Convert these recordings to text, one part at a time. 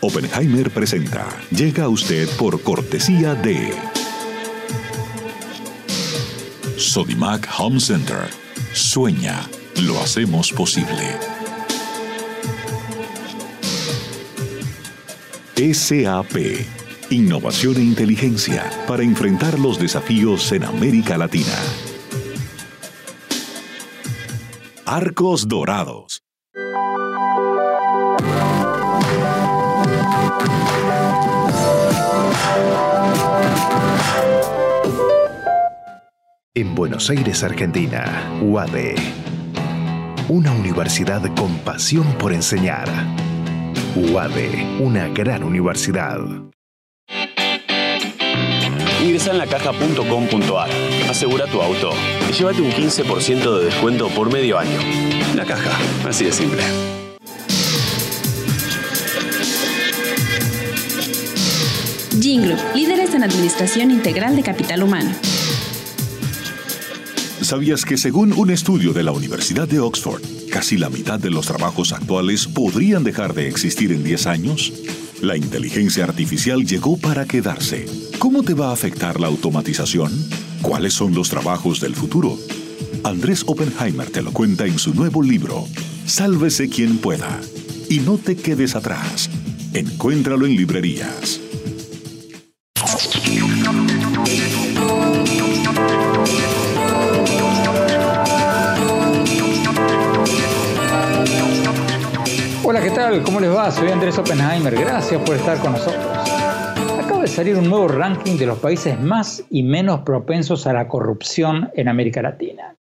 Oppenheimer presenta. Llega a usted por cortesía de Sodimac Home Center. Sueña, lo hacemos posible. SAP. Innovación e inteligencia para enfrentar los desafíos en América Latina. Arcos Dorados. En Buenos Aires, Argentina, UADE. Una universidad con pasión por enseñar. UADE, una gran universidad. Ingresa en lacaja.com.ar, asegura tu auto y llévate un 15% de descuento por medio año. La caja, así de simple. Gingroup, líderes en administración integral de capital humano. ¿Sabías que según un estudio de la Universidad de Oxford, casi la mitad de los trabajos actuales podrían dejar de existir en 10 años? La inteligencia artificial llegó para quedarse. ¿Cómo te va a afectar la automatización? ¿Cuáles son los trabajos del futuro? Andrés Oppenheimer te lo cuenta en su nuevo libro, Sálvese quien pueda. Y no te quedes atrás. Encuéntralo en librerías. Tal? ¿Cómo les va? Soy Andrés Oppenheimer. Gracias por estar con nosotros. Acaba de salir un nuevo ranking de los países más y menos propensos a la corrupción en América Latina.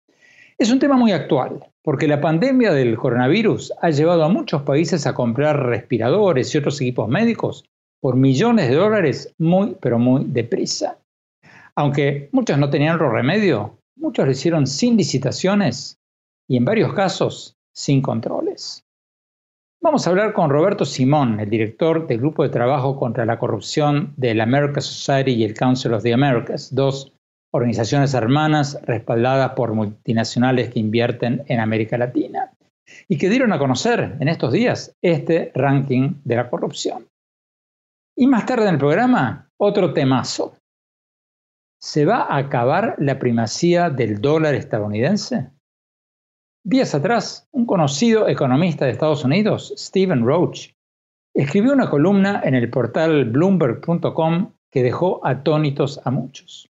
Es un tema muy actual, porque la pandemia del coronavirus ha llevado a muchos países a comprar respiradores y otros equipos médicos por millones de dólares muy, pero muy deprisa. Aunque muchos no tenían otro remedio, muchos lo hicieron sin licitaciones y en varios casos sin controles. Vamos a hablar con Roberto Simón, el director del Grupo de Trabajo contra la Corrupción de la American Society y el Council of the Americas, dos organizaciones hermanas respaldadas por multinacionales que invierten en América Latina y que dieron a conocer en estos días este ranking de la corrupción. Y más tarde en el programa, otro temazo. ¿Se va a acabar la primacía del dólar estadounidense? Días atrás, un conocido economista de Estados Unidos, Stephen Roach, escribió una columna en el portal bloomberg.com que dejó atónitos a muchos.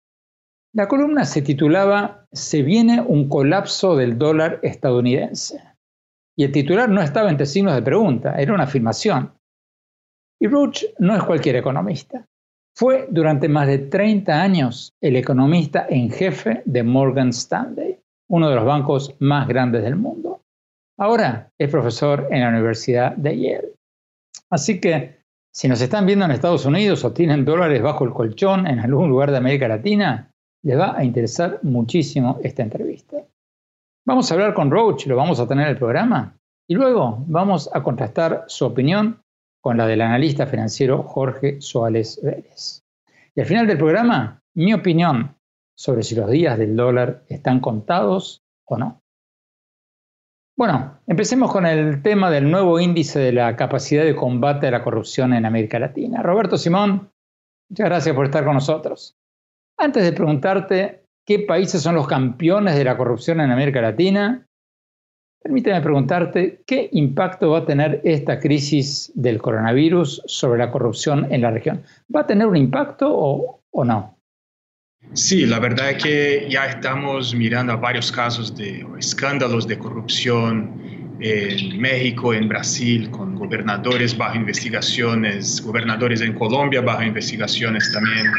La columna se titulaba Se viene un colapso del dólar estadounidense. Y el titular no estaba entre signos de pregunta, era una afirmación. Y Roach no es cualquier economista. Fue durante más de 30 años el economista en jefe de Morgan Stanley uno de los bancos más grandes del mundo. Ahora es profesor en la Universidad de Yale. Así que si nos están viendo en Estados Unidos o tienen dólares bajo el colchón en algún lugar de América Latina, les va a interesar muchísimo esta entrevista. Vamos a hablar con Roach, lo vamos a tener en el programa, y luego vamos a contrastar su opinión con la del analista financiero Jorge Suárez Vélez. Y al final del programa, mi opinión sobre si los días del dólar están contados o no. Bueno, empecemos con el tema del nuevo índice de la capacidad de combate a la corrupción en América Latina. Roberto Simón, muchas gracias por estar con nosotros. Antes de preguntarte qué países son los campeones de la corrupción en América Latina, Permíteme preguntarte, ¿qué impacto va a tener esta crisis del coronavirus sobre la corrupción en la región? ¿Va a tener un impacto o, o no? Sí, la verdad es que ya estamos mirando varios casos de escándalos de corrupción en México, en Brasil, con gobernadores bajo investigaciones, gobernadores en Colombia bajo investigaciones también,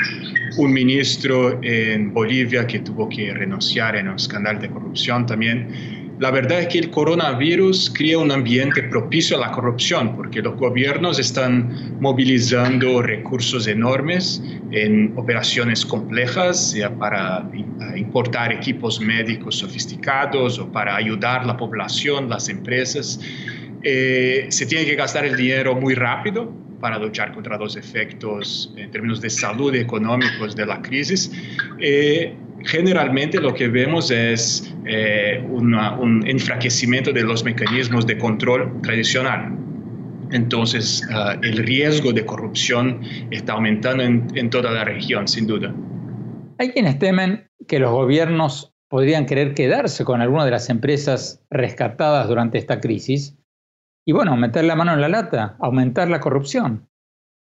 un ministro en Bolivia que tuvo que renunciar en un escándalo de corrupción también. La verdad es que el coronavirus crea un ambiente propicio a la corrupción porque los gobiernos están movilizando recursos enormes en operaciones complejas para importar equipos médicos sofisticados o para ayudar a la población, las empresas. Eh, se tiene que gastar el dinero muy rápido para luchar contra los efectos en términos de salud y económicos de la crisis. Eh, generalmente lo que vemos es eh, un enfraquecimiento de los mecanismos de control tradicional. Entonces, ah, el riesgo de corrupción está aumentando en, en toda la región, sin duda. Hay quienes temen que los gobiernos podrían querer quedarse con alguna de las empresas rescatadas durante esta crisis y, bueno, meter la mano en la lata, aumentar la corrupción.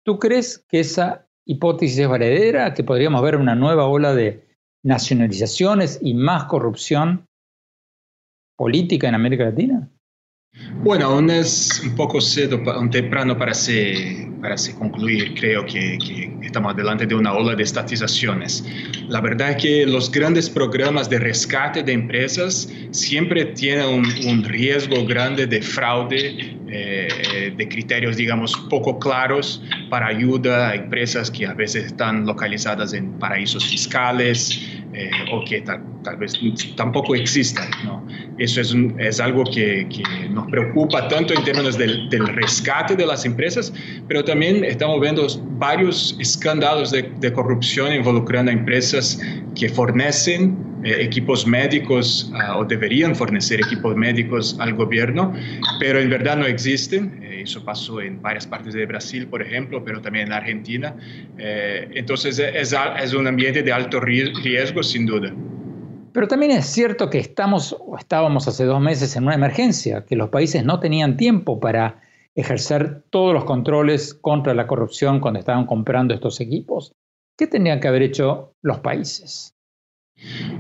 ¿Tú crees que esa hipótesis es valedera, que podríamos ver una nueva ola de nacionalizaciones y más corrupción política en América Latina? Bueno, aún es un poco cedo, un temprano para se, para se concluir. Creo que, estamos delante de una ola de estatizaciones. La verdad es que los grandes programas de rescate de empresas siempre tienen un, riesgo grande de fraude, eh, de criterios, digamos, poco claros para ayuda a empresas que a veces están localizadas en paraísos fiscales eh, o que tal, vez tampoco existan. ¿no? Eso es, es algo que, que, nos preocupa tanto en términos del, del, rescate de las empresas, pero también estamos viendo varios escándalos de, de corrupción involucrando a empresas que fornecen eh, equipos médicos uh, o deberían fornecer equipos médicos al gobierno, pero en verdad no existen. Eh, eso pasó en varias partes de Brasil, por ejemplo, pero también en Argentina. Eh, entonces es, es un ambiente de alto riesgo, sin duda. Pero también es cierto que estamos o estábamos hace dos meses en una emergencia, que los países no tenían tiempo para ejercer todos los controles contra la corrupción cuando estaban comprando estos equipos. ¿Qué tenían que haber hecho los países?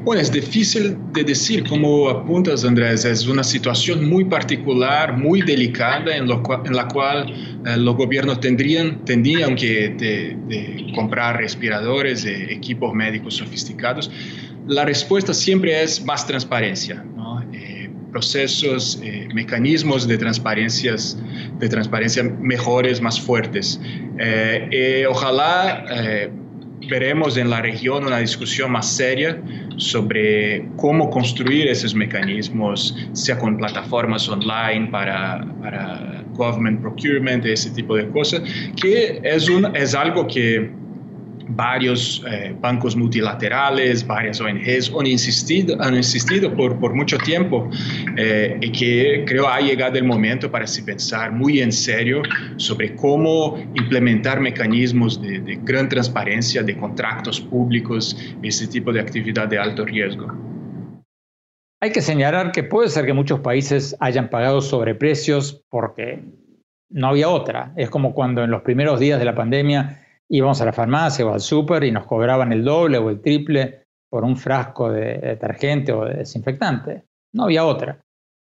Bueno, es difícil de decir, como apuntas Andrés, es una situación muy particular, muy delicada, en, la cual eh, los gobiernos tendrían, tendrían que comprar respiradores, e equipos médicos sofisticados la respuesta siempre es más transparencia, eh, procesos, eh, mecanismos de, transparencias, de transparencia mejores, más fuertes. Eh, ojalá veremos en la región una discusión más seria sobre cómo construir esos mecanismos, sea con plataformas online para, para government procurement, ese tipo de cosas, que es, un, es algo que varios eh, bancos multilaterales, varias ONGs han insistido, han insistido por, por mucho tiempo eh, y que creo ha llegado el momento para pensar muy en serio sobre cómo implementar mecanismos de, de gran transparencia, de contratos públicos, ese tipo de actividad de alto riesgo. Hay que señalar que puede ser que muchos países hayan pagado sobreprecios porque no había otra. Es como cuando en los primeros días de la pandemia íbamos a la farmacia o al súper y nos cobraban el doble o el triple por un frasco de detergente o de desinfectante. No había otra.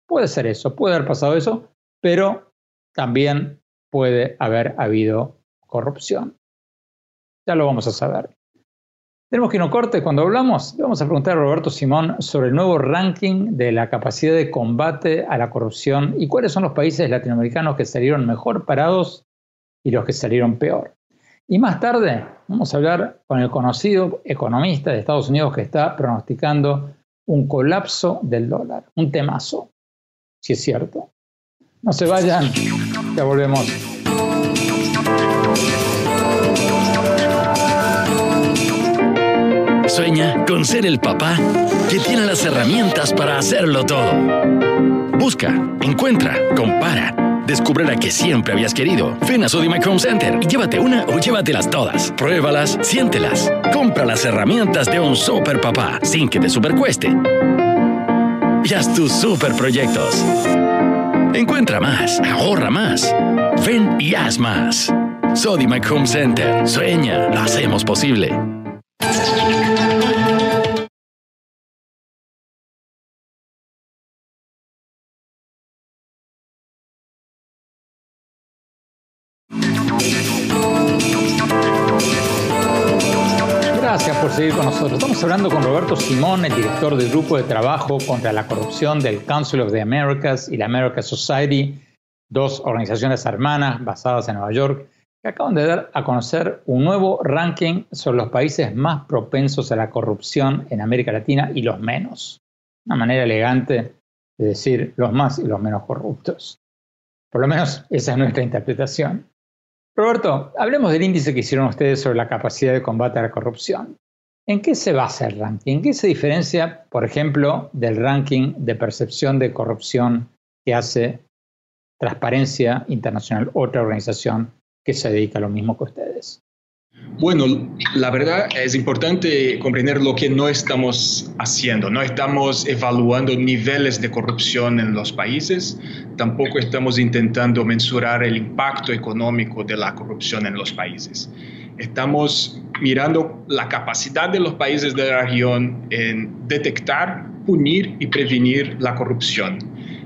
Puede ser eso, puede haber pasado eso, pero también puede haber habido corrupción. Ya lo vamos a saber. Tenemos que un corte. Cuando hablamos, le vamos a preguntar a Roberto Simón sobre el nuevo ranking de la capacidad de combate a la corrupción y cuáles son los países latinoamericanos que salieron mejor parados y los que salieron peor. Y más tarde vamos a hablar con el conocido economista de Estados Unidos que está pronosticando un colapso del dólar, un temazo, si es cierto. No se vayan, ya volvemos. Sueña con ser el papá que tiene las herramientas para hacerlo todo. Busca, encuentra, compara Descubre la que siempre habías querido. Ven a Sodimac Home Center y llévate una o llévatelas todas. Pruébalas, siéntelas. Compra las herramientas de un super papá sin que te supercueste. y haz tus superproyectos. Encuentra más, ahorra más. Ven y haz más. Sodimac Home Center. Sueña, lo hacemos posible. Gracias por seguir con nosotros. Estamos hablando con Roberto Simón, el director del Grupo de Trabajo contra la Corrupción del Council of the Americas y la American Society, dos organizaciones hermanas basadas en Nueva York, que acaban de dar a conocer un nuevo ranking sobre los países más propensos a la corrupción en América Latina y los menos. Una manera elegante de decir los más y los menos corruptos. Por lo menos esa es nuestra interpretación. Roberto, hablemos del índice que hicieron ustedes sobre la capacidad de combate a la corrupción. ¿En qué se basa el ranking? ¿En qué se diferencia, por ejemplo, del ranking de percepción de corrupción que hace Transparencia Internacional, otra organización que se dedica a lo mismo que ustedes? Bueno, la verdad es importante comprender lo que no estamos haciendo. No estamos evaluando niveles de corrupción en los países, tampoco estamos intentando mensurar el impacto económico de la corrupción en los países. Estamos mirando la capacidad de los países de la región en detectar, punir y prevenir la corrupción.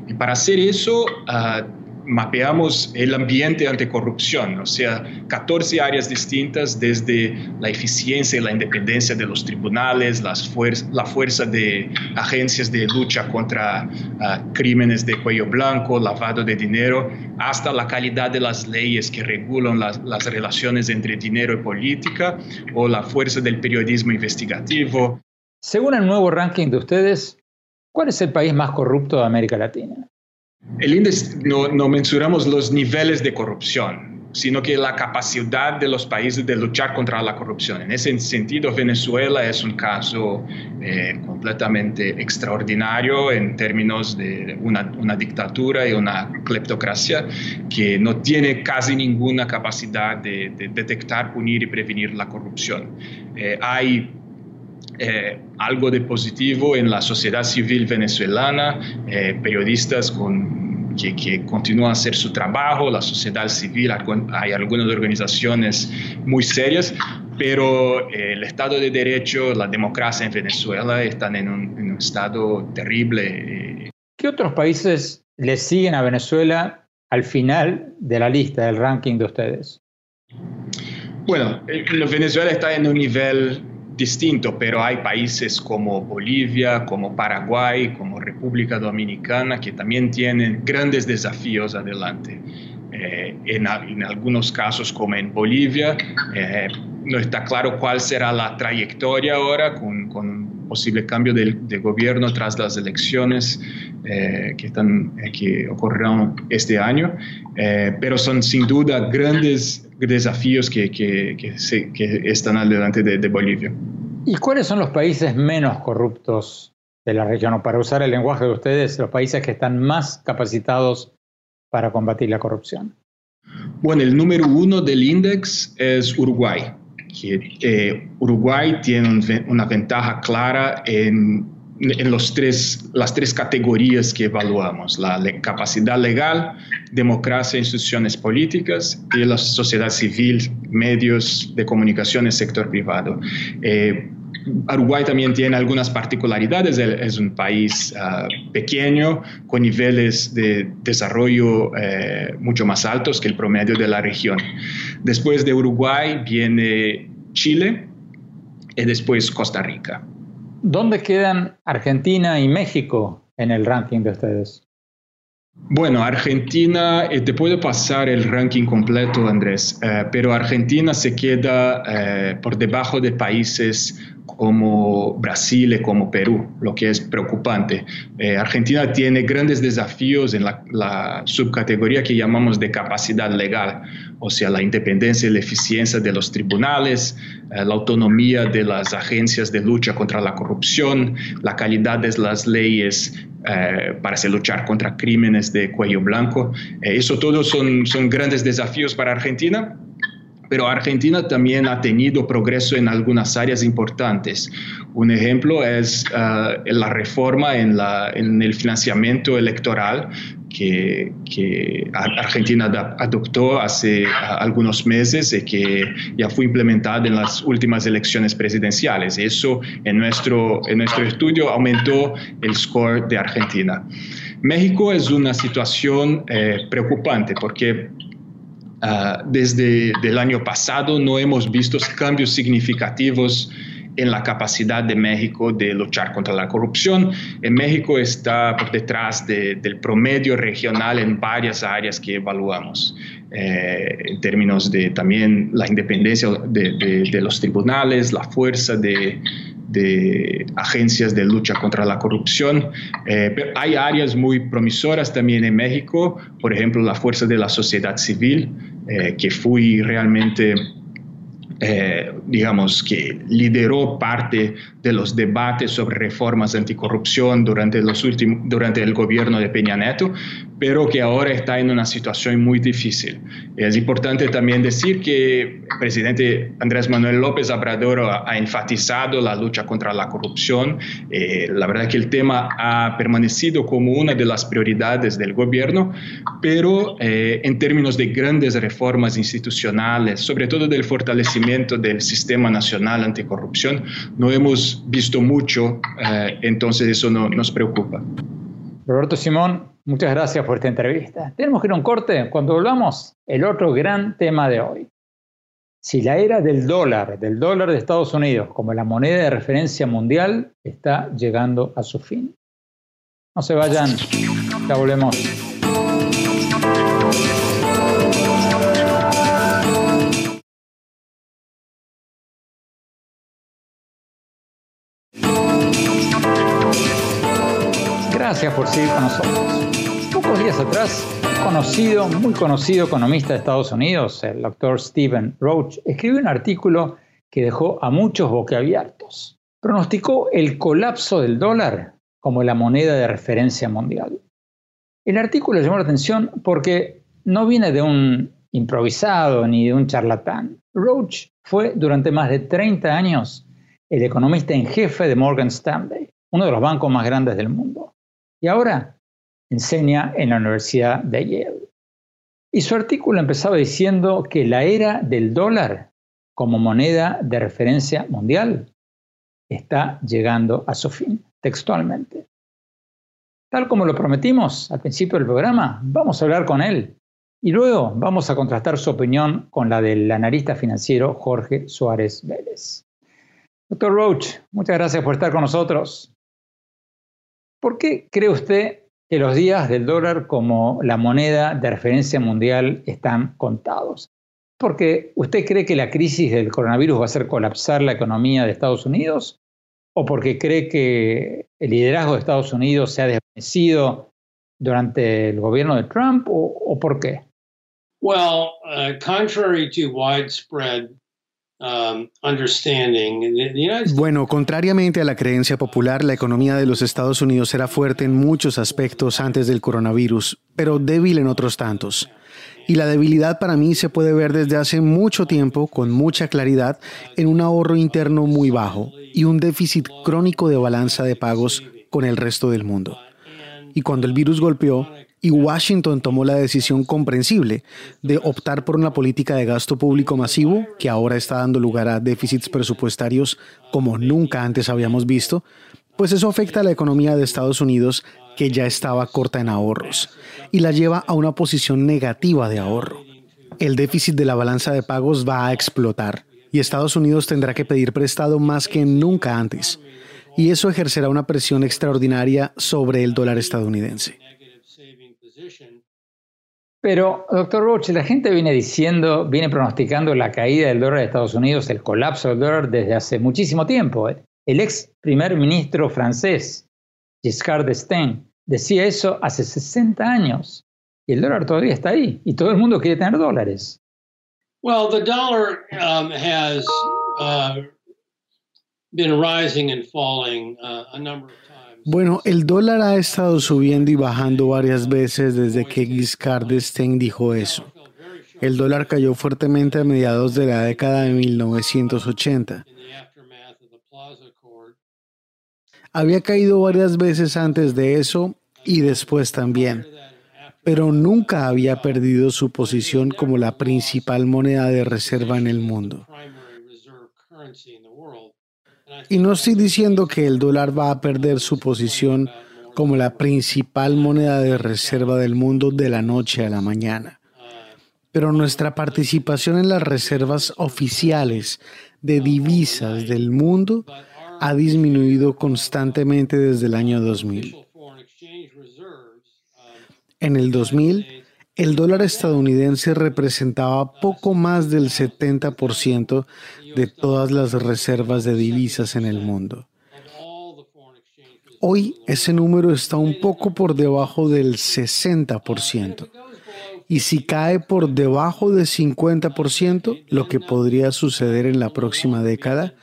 Y para hacer eso, uh, mapeamos el ambiente anticorrupción, o sea, 14 áreas distintas desde la eficiencia y la independencia de los tribunales, la fuerza de agencias de lucha contra uh, crímenes de cuello blanco, lavado de dinero, hasta la calidad de las leyes que regulan las relaciones entre dinero y política o la fuerza del periodismo investigativo. Según el nuevo ranking de ustedes, ¿cuál es el país más corrupto de América Latina? El índice no, no, mensuramos los niveles de corrupción, sino que la capacidad de los países de luchar contra la corrupción. En ese sentido, Venezuela es un caso eh, completamente extraordinario en términos de una, una, dictadura y una cleptocracia que no tiene casi ninguna capacidad de, de detectar, punir y prevenir la corrupción. Eh, hay eh, algo de positivo en la sociedad civil venezolana, eh, periodistas con, que, que, continúan a hacer su trabajo, la sociedad civil, hay algunas organizaciones muy serias, pero eh, el Estado de Derecho, la democracia en Venezuela están en un, en un estado terrible. ¿Qué otros países le siguen a Venezuela al final de la lista del ranking de ustedes? Bueno, Venezuela está en un nivel distinto, pero hay países como Bolivia, como Paraguay, como República Dominicana, que también tienen grandes desafíos adelante. Eh, en, en, algunos casos, como en Bolivia, eh, no está claro cuál será la trayectoria ahora con, con un posible cambio de, de, gobierno tras las elecciones eh, que, están, que ocurrirán este año, pero son sin duda grandes desafíos que, que, que, se, que están adelante de, de, Bolivia. ¿Y cuáles son los países menos corruptos de la región? O para usar el lenguaje de ustedes, los países que están más capacitados para combatir la corrupción. Bueno, el número uno del índice es Uruguay. Que, eh, Uruguay tiene una ventaja clara en en los tres, las tres categorías que evaluamos, la capacidad legal, democracia, instituciones políticas y la sociedad civil, medios de comunicación y sector privado. Eh, Uruguay también tiene algunas particularidades, es un país uh, pequeño con niveles de desarrollo eh, mucho más altos que el promedio de la región. Después de Uruguay viene Chile y después Costa Rica. ¿Dónde quedan Argentina y México en el ranking de ustedes? Bueno, Argentina, eh, te puedo pasar el ranking completo, Andrés, eh, pero Argentina se queda eh, por debajo de países como Brasil y como Perú, lo que es preocupante. Eh, Argentina tiene grandes desafíos en la, la, subcategoría que llamamos de capacidad legal, o sea, la independencia y la eficiencia de los tribunales, eh, la autonomía de las agencias de lucha contra la corrupción, la calidad de las leyes eh, para luchar contra crímenes de cuello blanco. Eh, eso todos son, son grandes desafíos para Argentina pero Argentina también ha tenido progreso en algunas áreas importantes. Un ejemplo es uh, la reforma en, la, en, el financiamiento electoral que, que Argentina adoptó hace algunos meses y que ya fue implementada en las últimas elecciones presidenciales. Eso en nuestro, en nuestro estudio aumentó el score de Argentina. México es una situación eh, preocupante porque Uh, desde el año pasado no hemos visto cambios significativos en la capacidad de México de luchar contra la corrupción. En México está por detrás de, del promedio regional en varias áreas que evaluamos, eh, en términos de también la independencia de, de, de los tribunales, la fuerza de, de agencias de lucha contra la corrupción. Eh, hay áreas muy promisoras también en México, por ejemplo, la fuerza de la sociedad civil, eh, que fue realmente eh, digamos, que lideró parte de los debates sobre reformas anticorrupción durante, los últimos, durante el gobierno de Peña Neto, pero que ahora está en una situación muy difícil. Es importante también decir que el presidente Andrés Manuel López Obrador ha, enfatizado la lucha contra la corrupción. Eh, la verdad que el tema ha permanecido como una de las prioridades del gobierno, pero eh, en términos de grandes reformas institucionales, sobre todo del fortalecimiento del sistema nacional anticorrupción, no hemos visto mucho, eh, entonces eso no, nos preocupa. Roberto Simón, muchas gracias por esta entrevista. Tenemos que ir a un corte. Cuando volvamos, el otro gran tema de hoy. Si la era del dólar, del dólar de Estados Unidos como la moneda de referencia mundial, está llegando a su fin. No se vayan, ya volvemos. Gracias por seguir con nosotros. Pocos días atrás, conocido, muy conocido economista de Estados Unidos, el doctor Stephen Roach, escribió un artículo que dejó a muchos boquiabiertos. Pronosticó el colapso del dólar como la moneda de referencia mundial. El artículo llamó la atención porque no viene de un improvisado ni de un charlatán. Roach fue durante más de 30 años el economista en jefe de Morgan Stanley, uno de los bancos más grandes del mundo y ahora enseña en la Universidad de Yale. Y su artículo empezaba diciendo que la era del dólar como moneda de referencia mundial está llegando a su fin, textualmente. Tal como lo prometimos al principio del programa, vamos a hablar con él y luego vamos a contrastar su opinión con la del analista financiero Jorge Suárez Vélez. Doctor Roach, muchas gracias por estar con nosotros. ¿Por qué cree usted que los días del dólar como la moneda de referencia mundial están contados? ¿Porque usted cree que la crisis del coronavirus va a hacer colapsar la economía de Estados Unidos? ¿O porque cree que el liderazgo de Estados Unidos se ha desvanecido durante el gobierno de Trump? ¿O, por qué? Well, uh, contrary to widespread bueno, contrariamente a la creencia popular, la economía de los Estados Unidos era fuerte en muchos aspectos antes del coronavirus, pero débil en otros tantos. Y la debilidad para mí se puede ver desde hace mucho tiempo, con mucha claridad, en un ahorro interno muy bajo y un déficit crónico de balanza de pagos con el resto del mundo. Y cuando el virus golpeó, y Washington tomó la decisión comprensible de optar por una política de gasto público masivo que ahora está dando lugar a déficits presupuestarios como nunca antes habíamos visto, pues eso afecta a la economía de Estados Unidos que ya estaba corta en ahorros y la lleva a una posición negativa de ahorro. El déficit de la balanza de pagos va a explotar y Estados Unidos tendrá que pedir prestado más que nunca antes, y eso ejercerá una presión extraordinaria sobre el dólar estadounidense. Pero, doctor Roche, la gente viene diciendo, viene pronosticando la caída del dólar de Estados Unidos, el colapso del dólar desde hace muchísimo tiempo. ¿eh? El ex primer ministro francés, Giscard d'Estaing, decía eso hace 60 años. Y el dólar todavía está ahí. Y todo el mundo quiere tener dólares. Well, the dollar um, has uh, been rising and falling uh, a number of bueno, el dólar ha estado subiendo y bajando varias veces desde que Giscard d'Estaing dijo eso. el dólar cayó fuertemente a mediados de la década de 1980. Había caído varias veces antes de eso y después también, pero nunca había perdido su posición como la principal moneda de reserva en el mundo. Y no estoy diciendo que el dólar va a perder su posición como la principal moneda de reserva del mundo de la noche a la mañana. Pero nuestra participación en las reservas oficiales de divisas del mundo ha disminuido constantemente desde el año 2000. En el 2000, el dólar estadounidense representaba poco más del 70% de todas las reservas de divisas en el mundo. Hoy ese número está un poco por debajo del 60%. Y si cae por debajo del 50%, lo que podría suceder en la próxima década,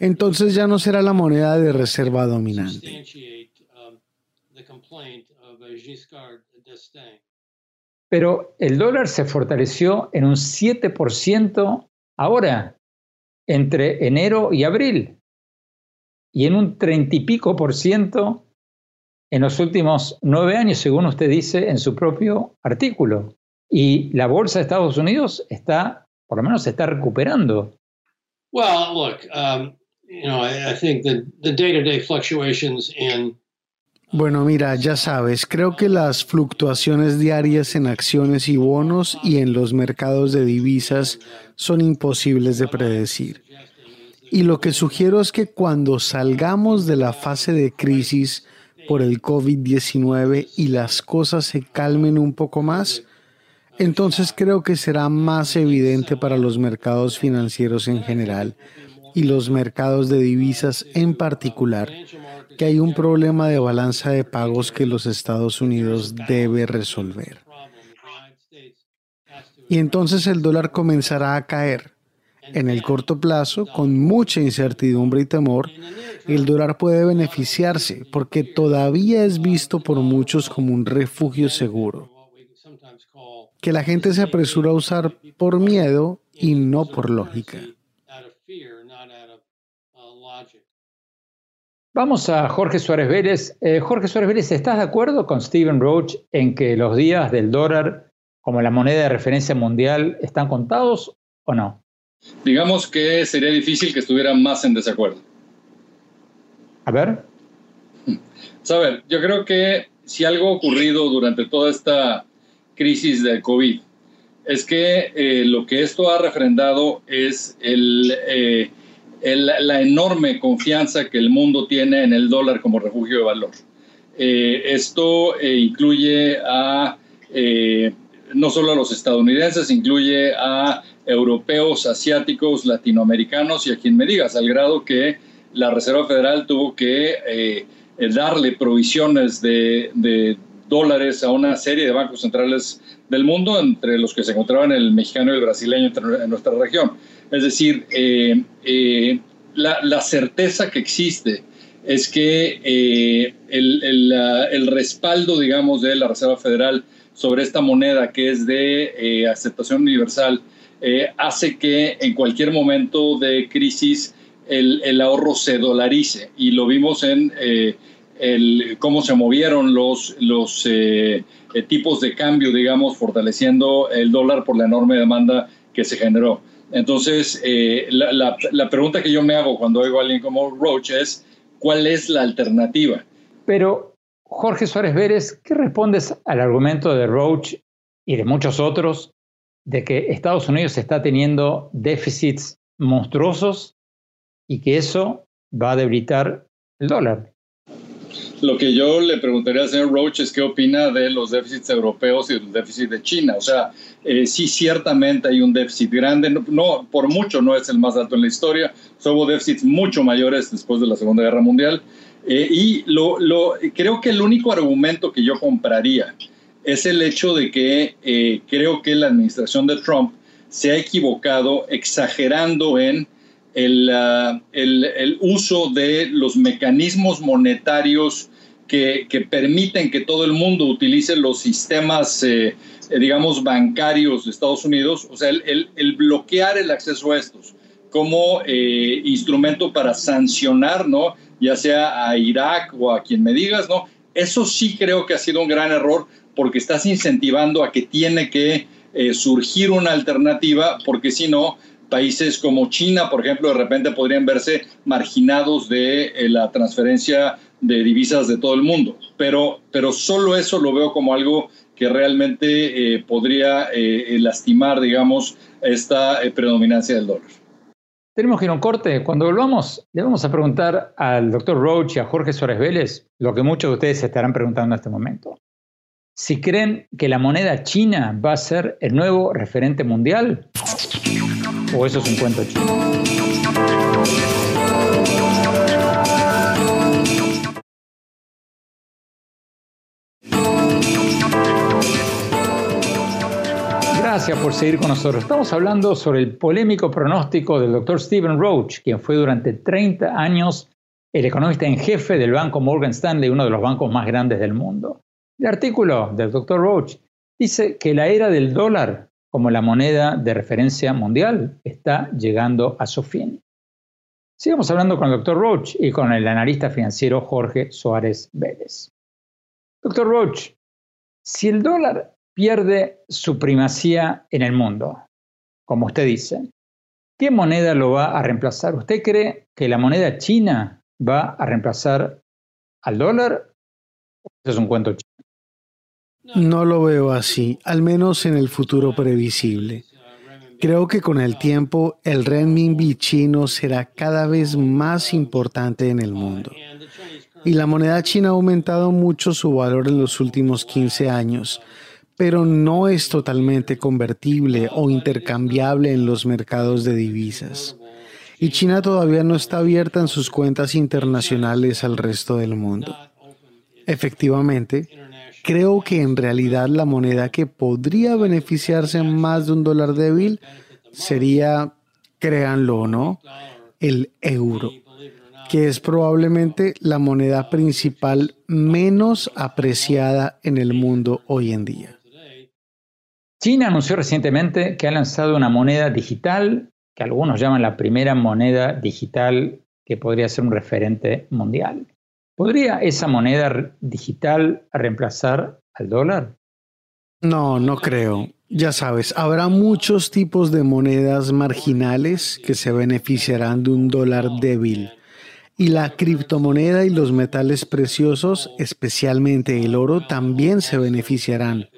entonces ya no será la moneda de reserva dominante. Pero el dólar se fortaleció en un 7% ahora, entre enero y abril y en un treinta y pico por ciento en los últimos nueve años, según usted dice en su propio artículo. Y la bolsa de Estados Unidos está, por lo menos, se está recuperando. Well, look, um, you know, I, think the, the day-to-day fluctuations in bueno, mira, ya sabes, creo que las fluctuaciones diarias en acciones y bonos y en los mercados de divisas son imposibles de predecir. Y lo que sugiero es que cuando salgamos de la fase de crisis por el COVID-19 y las cosas se calmen un poco más, entonces creo que será más evidente para los mercados financieros en general y los mercados de divisas en particular que hay un problema de balanza de pagos que los Estados Unidos debe resolver. Y entonces el dólar comenzará a caer en el corto plazo, con mucha incertidumbre y temor, el dólar puede beneficiarse porque todavía es visto por muchos como un refugio seguro, que la gente se apresura a usar por miedo y no por lógica. Vamos a Jorge Suárez Vélez. Eh, Jorge Suárez Vélez, ¿estás de acuerdo con Stephen Roach en que los días del dólar como la moneda de referencia mundial están contados o no? digamos que sería difícil que estuvieran más en desacuerdo. A ver. A ver, yo creo que si algo ha ocurrido durante toda esta crisis del COVID es que eh, lo que esto ha refrendado es eh, la enorme confianza que el mundo tiene en el dólar como refugio de valor. Eh, esto incluye a no solo a los estadounidenses, incluye a europeos, asiáticos, latinoamericanos y a quien me digas, al grado que la Reserva Federal tuvo que eh, darle provisiones de, dólares a una serie de bancos centrales del mundo, entre los que se encontraban el mexicano y el brasileño en nuestra región. Es decir, eh, eh, la, certeza que existe es que el, el, respaldo, digamos, de la Reserva Federal sobre esta moneda que es de aceptación universal eh, hace que en cualquier momento de crisis el, ahorro se dolarice. Y lo vimos en eh, cómo se movieron los, eh, tipos de cambio, digamos, fortaleciendo el dólar por la enorme demanda que se generó. Entonces, la, la, pregunta que yo me hago cuando oigo a alguien como Roach es, ¿cuál es la alternativa? Pero, Jorge Suárez Vélez, ¿qué respondes al argumento de Roach y de muchos otros de que Estados Unidos está teniendo déficits monstruosos y que eso va a debilitar el dólar. Lo que yo le preguntaría al señor Roach es qué opina de los déficits europeos y del déficit de China. O sea, eh, sí, ciertamente hay un déficit grande, no, por mucho no es el más alto en la historia, hubo déficits mucho mayores después de la Segunda Guerra Mundial. Eh, y lo, lo, creo que el único argumento que yo compraría es el hecho de que eh, creo que la administración de Trump se ha equivocado exagerando en el, uh, uso de los mecanismos monetarios que, permiten que todo el mundo utilice los sistemas, eh, eh, digamos, bancarios de Estados Unidos, o sea, el, bloquear el acceso a estos como eh, instrumento para sancionar, ¿no? Ya sea a Irak o a quien me digas, ¿no? Eso sí creo que ha sido un gran error porque estás incentivando a que tiene que surgir una alternativa, porque si no, países como China, por ejemplo, de repente podrían verse marginados de la transferencia de divisas de todo el mundo. Pero, pero solo eso lo veo como algo que realmente eh, podría eh, lastimar, digamos, esta eh, predominancia del dólar. Tenemos que ir a un corte. Cuando volvamos, le vamos a preguntar al doctor Roach y a Jorge Suárez Vélez lo que muchos de ustedes se estarán preguntando en este momento. Si creen que la moneda china va a ser el nuevo referente mundial o eso es un cuento chino. Gracias por seguir con nosotros. Estamos hablando sobre el polémico pronóstico del doctor Stephen Roach, quien fue durante 30 años el economista en jefe del banco Morgan Stanley, uno de los bancos más grandes del mundo. El artículo del doctor Roach dice que la era del dólar como la moneda de referencia mundial está llegando a su fin. Sigamos hablando con el doctor Roach y con el analista financiero Jorge Suárez Vélez. Doctor Roach, si el dólar pierde su primacía en el mundo, como usted dice. ¿Qué moneda lo va a reemplazar? ¿Usted cree que la moneda china va a reemplazar al dólar? Eso es un cuento chino. No lo veo así, al menos en el futuro previsible. Creo que con el tiempo el renminbi chino será cada vez más importante en el mundo. Y la moneda china ha aumentado mucho su valor en los últimos 15 años, pero no es totalmente convertible o intercambiable en los mercados de divisas. Y China todavía no está abierta en sus cuentas internacionales al resto del mundo. Efectivamente, creo que en realidad la moneda que podría beneficiarse más de un dólar débil sería, créanlo o no, el euro, que es probablemente la moneda principal menos apreciada en el mundo hoy en día. China anunció recientemente que ha lanzado una moneda digital que algunos llaman la primera moneda digital que podría ser un referente mundial. ¿Podría esa moneda digital reemplazar al dólar? No, no creo. Ya sabes, habrá muchos tipos de monedas marginales que se beneficiarán de un dólar débil. Y la criptomoneda y los metales preciosos, especialmente el oro, también se beneficiarán.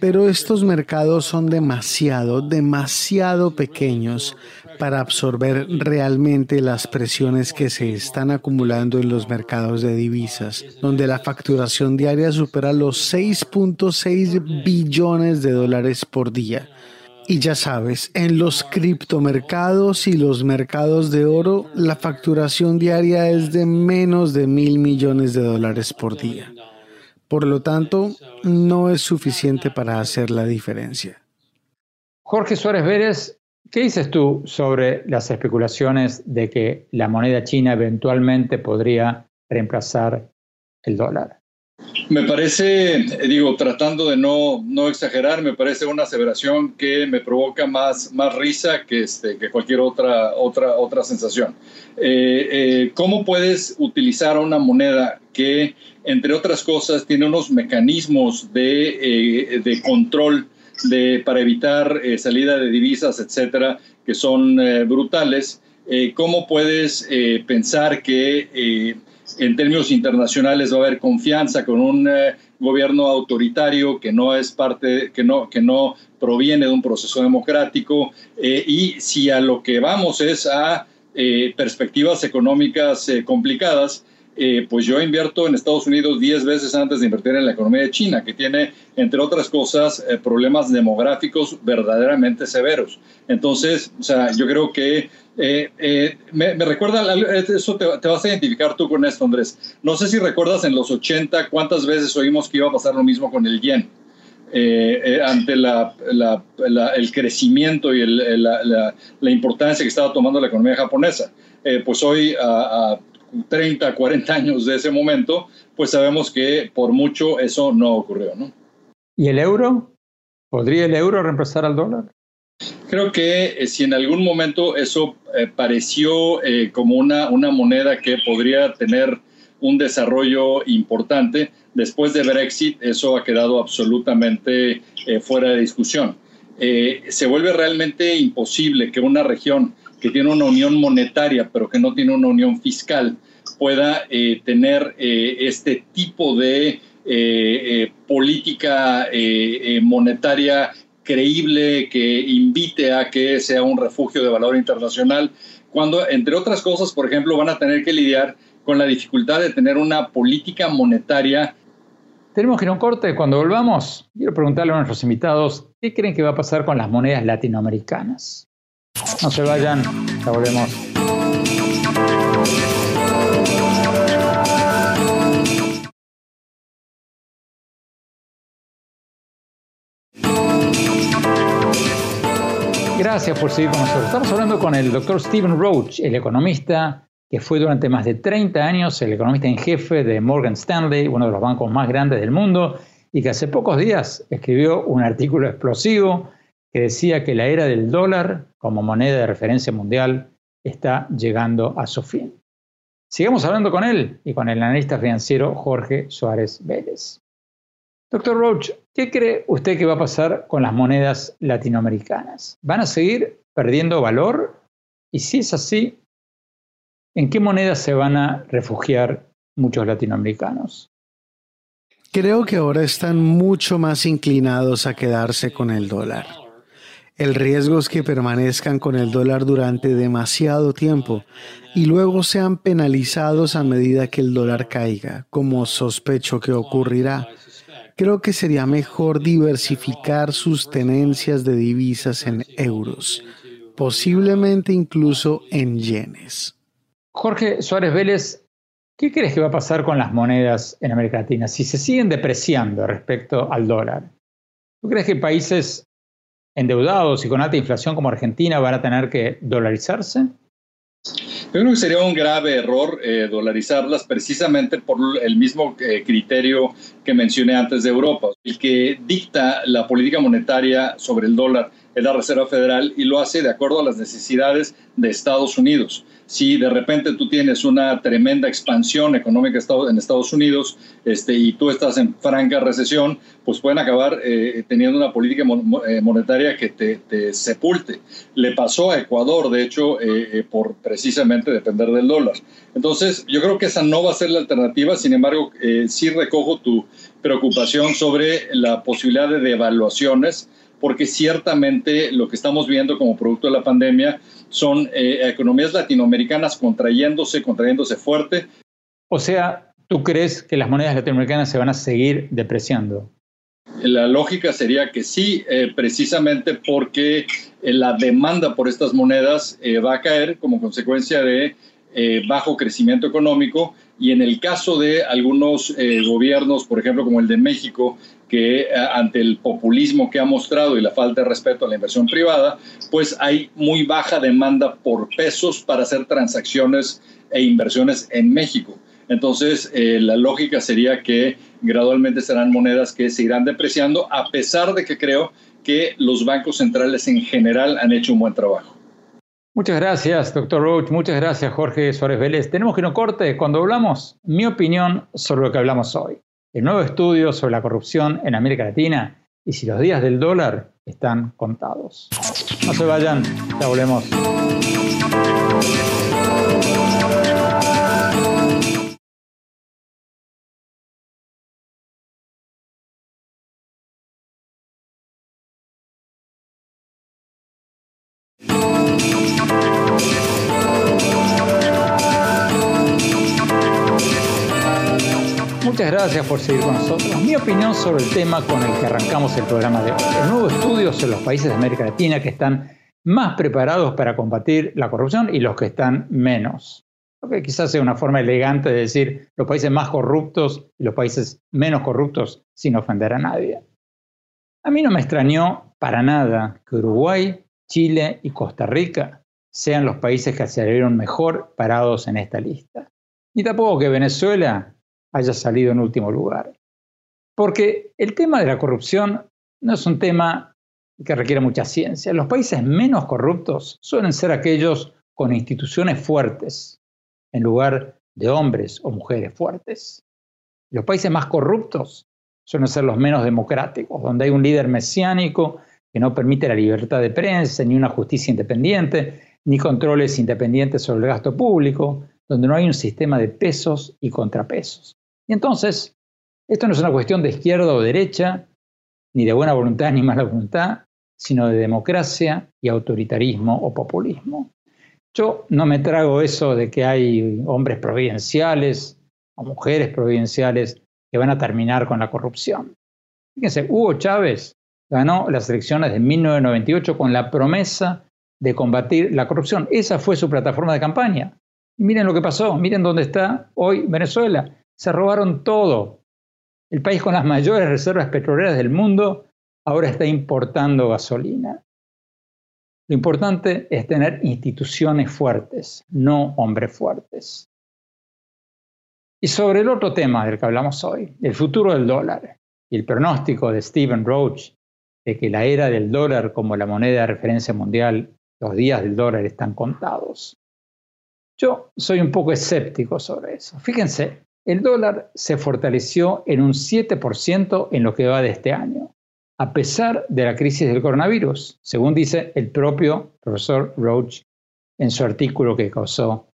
Pero estos mercados son demasiado, demasiado pequeños para absorber realmente las presiones que se están acumulando en los mercados de divisas, donde la facturación diaria supera los 6.6 billones de dólares por día. Y ya sabes, en los criptomercados y los mercados de oro, la facturación diaria es de menos de mil millones de dólares por día. Por lo tanto, no es suficiente para hacer la diferencia. Jorge Suárez Vélez, ¿qué dices tú sobre las especulaciones de que la moneda china eventualmente podría reemplazar el dólar? Me parece, digo, tratando de no, no exagerar, me parece una aseveración que me provoca más, más risa que, este, que cualquier otra, otra, otra sensación. Eh, eh, ¿Cómo puedes utilizar una moneda que, entre otras cosas, tiene unos mecanismos de, eh, de control de, para evitar salida de divisas, etcétera, que son brutales? ¿Cómo puedes pensar que en términos internacionales va a haber confianza con un eh, gobierno autoritario que no es parte, que no, que no proviene de un proceso democrático eh, y si a lo que vamos es a eh, perspectivas económicas complicadas, eh, pues yo invierto en Estados Unidos 10 veces antes de invertir en la economía de China, que tiene, entre otras cosas, problemas demográficos verdaderamente severos. Entonces, o sea, yo creo que eh, me, recuerda, eso te, vas a identificar tú con esto, Andrés. No sé si recuerdas en los 80 cuántas veces oímos que iba a pasar lo mismo con el yen. ante el crecimiento y la, importancia que estaba tomando la economía japonesa. pues hoy, a 30, 40 años de ese momento, pues sabemos que por mucho eso no ocurrió, ¿no? ¿Y el euro? ¿Podría el euro reemplazar al dólar? Creo que eh, si en algún momento eso eh, pareció eh, como una, una moneda que podría tener un desarrollo importante, después de Brexit eso ha quedado absolutamente fuera de discusión. se vuelve realmente imposible que una región que tiene una unión monetaria pero que no tiene una unión fiscal pueda tener este tipo de política monetaria creíble que invite a que sea un refugio de valor internacional, cuando, entre otras cosas, por ejemplo, van a tener que lidiar con la dificultad de tener una política monetaria. Tenemos que ir a un corte. Cuando volvamos, quiero preguntarle a nuestros invitados qué creen que va a pasar con las monedas latinoamericanas. No se vayan, ya volvemos. Gracias por seguir con nosotros. Estamos hablando con el doctor Stephen Roach, el economista que fue durante más de 30 años el economista en jefe de Morgan Stanley, uno de los bancos más grandes del mundo, y que hace pocos días escribió un artículo explosivo que decía que la era del dólar como moneda de referencia mundial está llegando a su fin. Sigamos hablando con él y con el analista financiero Jorge Suárez Vélez. Doctor Roach, ¿qué cree usted que va a pasar con las monedas latinoamericanas? ¿Van a seguir perdiendo valor? Y si es así, ¿en qué monedas se van a refugiar muchos latinoamericanos? Creo que ahora están mucho más inclinados a quedarse con el dólar. El riesgo es que permanezcan con el dólar durante demasiado tiempo y luego sean penalizados a medida que el dólar caiga, como sospecho que ocurrirá creo que sería mejor diversificar sus tenencias de divisas en euros, posiblemente incluso en yenes. Jorge Suárez Vélez, ¿qué crees que va a pasar con las monedas en América Latina si se siguen depreciando respecto al dólar? ¿Tú crees que países endeudados y con alta inflación como Argentina van a tener que dolarizarse? Yo creo que sería un grave error eh, dolarizarlas precisamente por el mismo eh, criterio que mencioné antes de Europa. El que dicta la política monetaria sobre el dólar es la Reserva Federal y lo hace de acuerdo a las necesidades de Estados Unidos si de repente tú tienes una tremenda expansión económica en Estados Unidos este, y tú estás en franca recesión, pues pueden acabar eh, teniendo una política eh, monetaria que te, sepulte. Le pasó a Ecuador, de hecho, eh, por precisamente depender del dólar. Entonces, yo creo que esa no va a ser la alternativa, sin embargo, sí recojo tu preocupación sobre la posibilidad de devaluaciones porque ciertamente lo que estamos viendo como producto de la pandemia son eh, economías latinoamericanas contrayéndose, contrayéndose fuerte. O sea, ¿tú crees que las monedas latinoamericanas se van a seguir depreciando? La lógica sería que sí, eh, precisamente porque eh, la demanda por estas monedas va a caer como consecuencia de bajo crecimiento económico y en el caso de algunos gobiernos, por ejemplo como el de México, que eh, ante el populismo que ha mostrado y la falta de respeto a la inversión privada, pues hay muy baja demanda por pesos para hacer transacciones e inversiones en México. Entonces, eh, la lógica sería que gradualmente serán monedas que se irán depreciando, a pesar de que creo que los bancos centrales en general han hecho un buen trabajo. Muchas gracias, doctor Roach. Muchas gracias, Jorge Suárez Vélez. Tenemos que no corte cuando hablamos, mi opinión sobre lo que hablamos hoy el nuevo estudio sobre la corrupción en América Latina y si los días del dólar están contados. No se vayan, ya volvemos. Muchas gracias por seguir con nosotros. Mi opinión sobre el tema con el que arrancamos el programa de hoy. El nuevo estudio sobre los países de América Latina que están más preparados para combatir la corrupción y los que están menos. Lo que quizás sea una forma elegante de decir los países más corruptos y los países menos corruptos sin ofender a nadie. A mí no me extrañó para nada que Uruguay, Chile y Costa Rica sean los países que salieron mejor parados en esta lista. ni tampoco que Venezuela haya salido en último lugar. Porque el tema de la corrupción no es un tema que requiere mucha ciencia. Los países menos corruptos suelen ser aquellos con instituciones fuertes, en lugar de hombres o mujeres fuertes. Los países más corruptos suelen ser los menos democráticos, donde hay un líder mesiánico que no permite la libertad de prensa, ni una justicia independiente, ni controles independientes sobre el gasto público, donde no hay un sistema de pesos y contrapesos. Y entonces, esto no es una cuestión de izquierda o derecha, ni de buena voluntad ni mala voluntad, sino de democracia y autoritarismo o populismo. Yo no me trago eso de que hay hombres providenciales o mujeres providenciales que van a terminar con la corrupción. Fíjense, Hugo Chávez ganó las elecciones de 1998 con la promesa de combatir la corrupción. Esa fue su plataforma de campaña. Miren lo que pasó, miren dónde está hoy Venezuela. Se robaron todo. El país con las mayores reservas petroleras del mundo ahora está importando gasolina. Lo importante es tener instituciones fuertes, no hombres fuertes. Y sobre el otro tema del que hablamos hoy, el futuro del dólar y el pronóstico de Stephen Roach de que la era del dólar como la moneda de referencia mundial, los días del dólar están contados. Yo soy un poco escéptico sobre eso. Fíjense, el dólar se fortaleció en un 7% en lo que va de este año, a pesar de la crisis del coronavirus, según dice el propio profesor Roach en su artículo que causó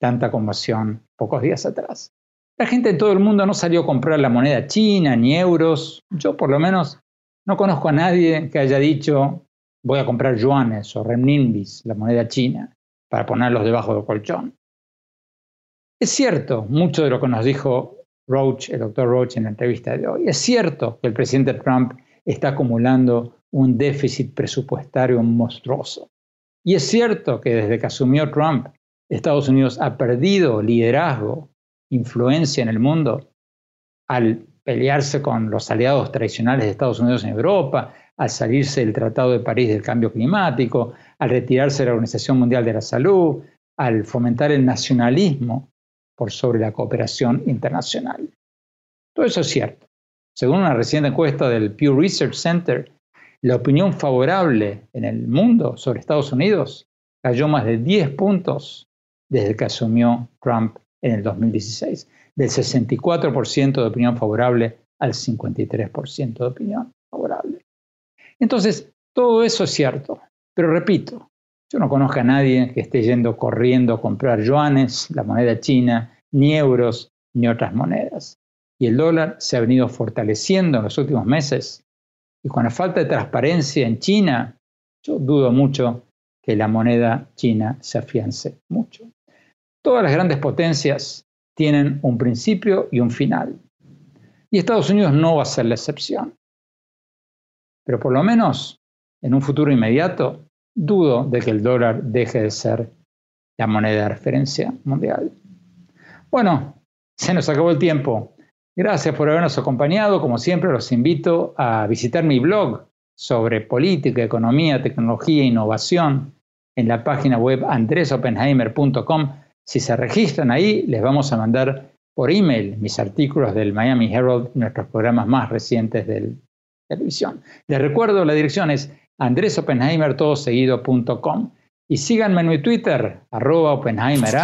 tanta conmoción pocos días atrás. La gente en todo el mundo no salió a comprar la moneda china ni euros. Yo por lo menos no conozco a nadie que haya dicho voy a comprar yuanes o renminbis, la moneda china, para ponerlos debajo del colchón. Es cierto mucho de lo que nos dijo Roach, el doctor Roach, en la entrevista de hoy. Es cierto que el presidente Trump está acumulando un déficit presupuestario monstruoso. Y es cierto que desde que asumió Trump, Estados Unidos ha perdido liderazgo, influencia en el mundo, al pelearse con los aliados tradicionales de Estados Unidos en Europa, al salirse del Tratado de París del Cambio Climático, al retirarse de la Organización Mundial de la Salud, al fomentar el nacionalismo por sobre la cooperación internacional. Todo eso es cierto. Según una reciente encuesta del Pew Research Center, la opinión favorable en el mundo sobre Estados Unidos cayó más de 10 puntos desde que asumió Trump en el 2016, del 64% de opinión favorable al 53% de opinión favorable. Entonces, todo eso es cierto, pero repito, yo no conozco a nadie que esté yendo corriendo a comprar yuanes, la moneda china, ni euros, ni otras monedas. Y el dólar se ha venido fortaleciendo en los últimos meses. Y con la falta de transparencia en China, yo dudo mucho que la moneda china se afiance mucho. Todas las grandes potencias tienen un principio y un final. Y Estados Unidos no va a ser la excepción. Pero por lo menos en un futuro inmediato, dudo de que el dólar deje de ser la moneda de referencia mundial. Bueno, se nos acabó el tiempo. Gracias por habernos acompañado. Como siempre, los invito a visitar mi blog sobre política, economía, tecnología e innovación en la página web andresopenheimer.com. Si se registran ahí, les vamos a mandar por email mis artículos del Miami Herald nuestros programas más recientes de televisión. Les recuerdo, la dirección es andresopenheimertodoseguido.com y síganme en mi Twitter, arroba Oppenheimer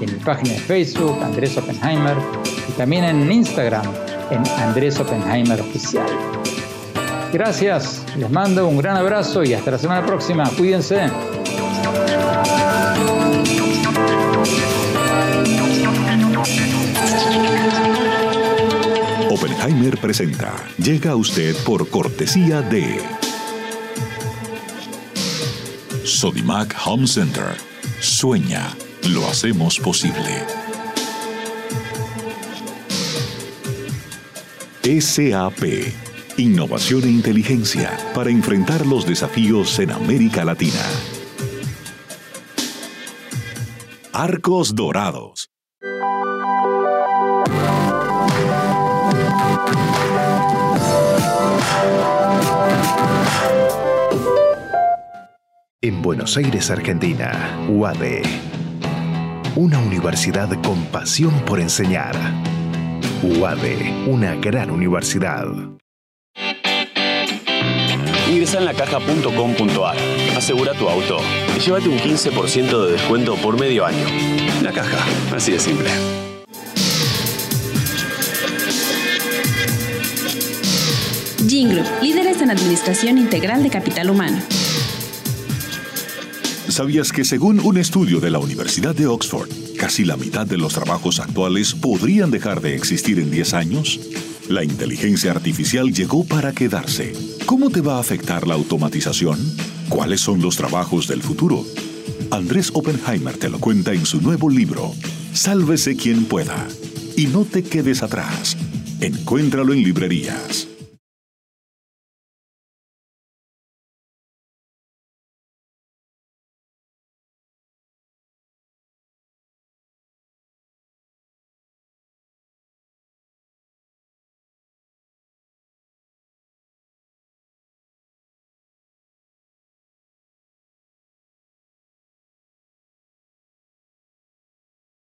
en mi página de Facebook, Andrés Oppenheimer, y también en Instagram, en Andrés Oppenheimer Oficial. Gracias, les mando un gran abrazo y hasta la semana próxima. Cuídense. Oppenheimer presenta. Llega a usted por cortesía de Sodimac Home Center. Sueña, lo hacemos posible. SAP. Innovación e inteligencia para enfrentar los desafíos en América Latina. Arcos Dorados. En Buenos Aires, Argentina, UADE una universidad con pasión por enseñar. UADE, una gran universidad. Ingresa en lacaja.com.ar, asegura tu auto y llévate un 15% de descuento por medio año. La caja, así de simple. Group, líderes en administración integral de capital humano. ¿Sabías que según un estudio de la Universidad de Oxford, casi la mitad de los trabajos actuales podrían dejar de existir en 10 años? La inteligencia artificial llegó para quedarse. ¿Cómo te va a afectar la automatización? ¿Cuáles son los trabajos del futuro? Andrés Oppenheimer te lo cuenta en su nuevo libro, Sálvese quien pueda. Y no te quedes atrás. Encuéntralo en librerías.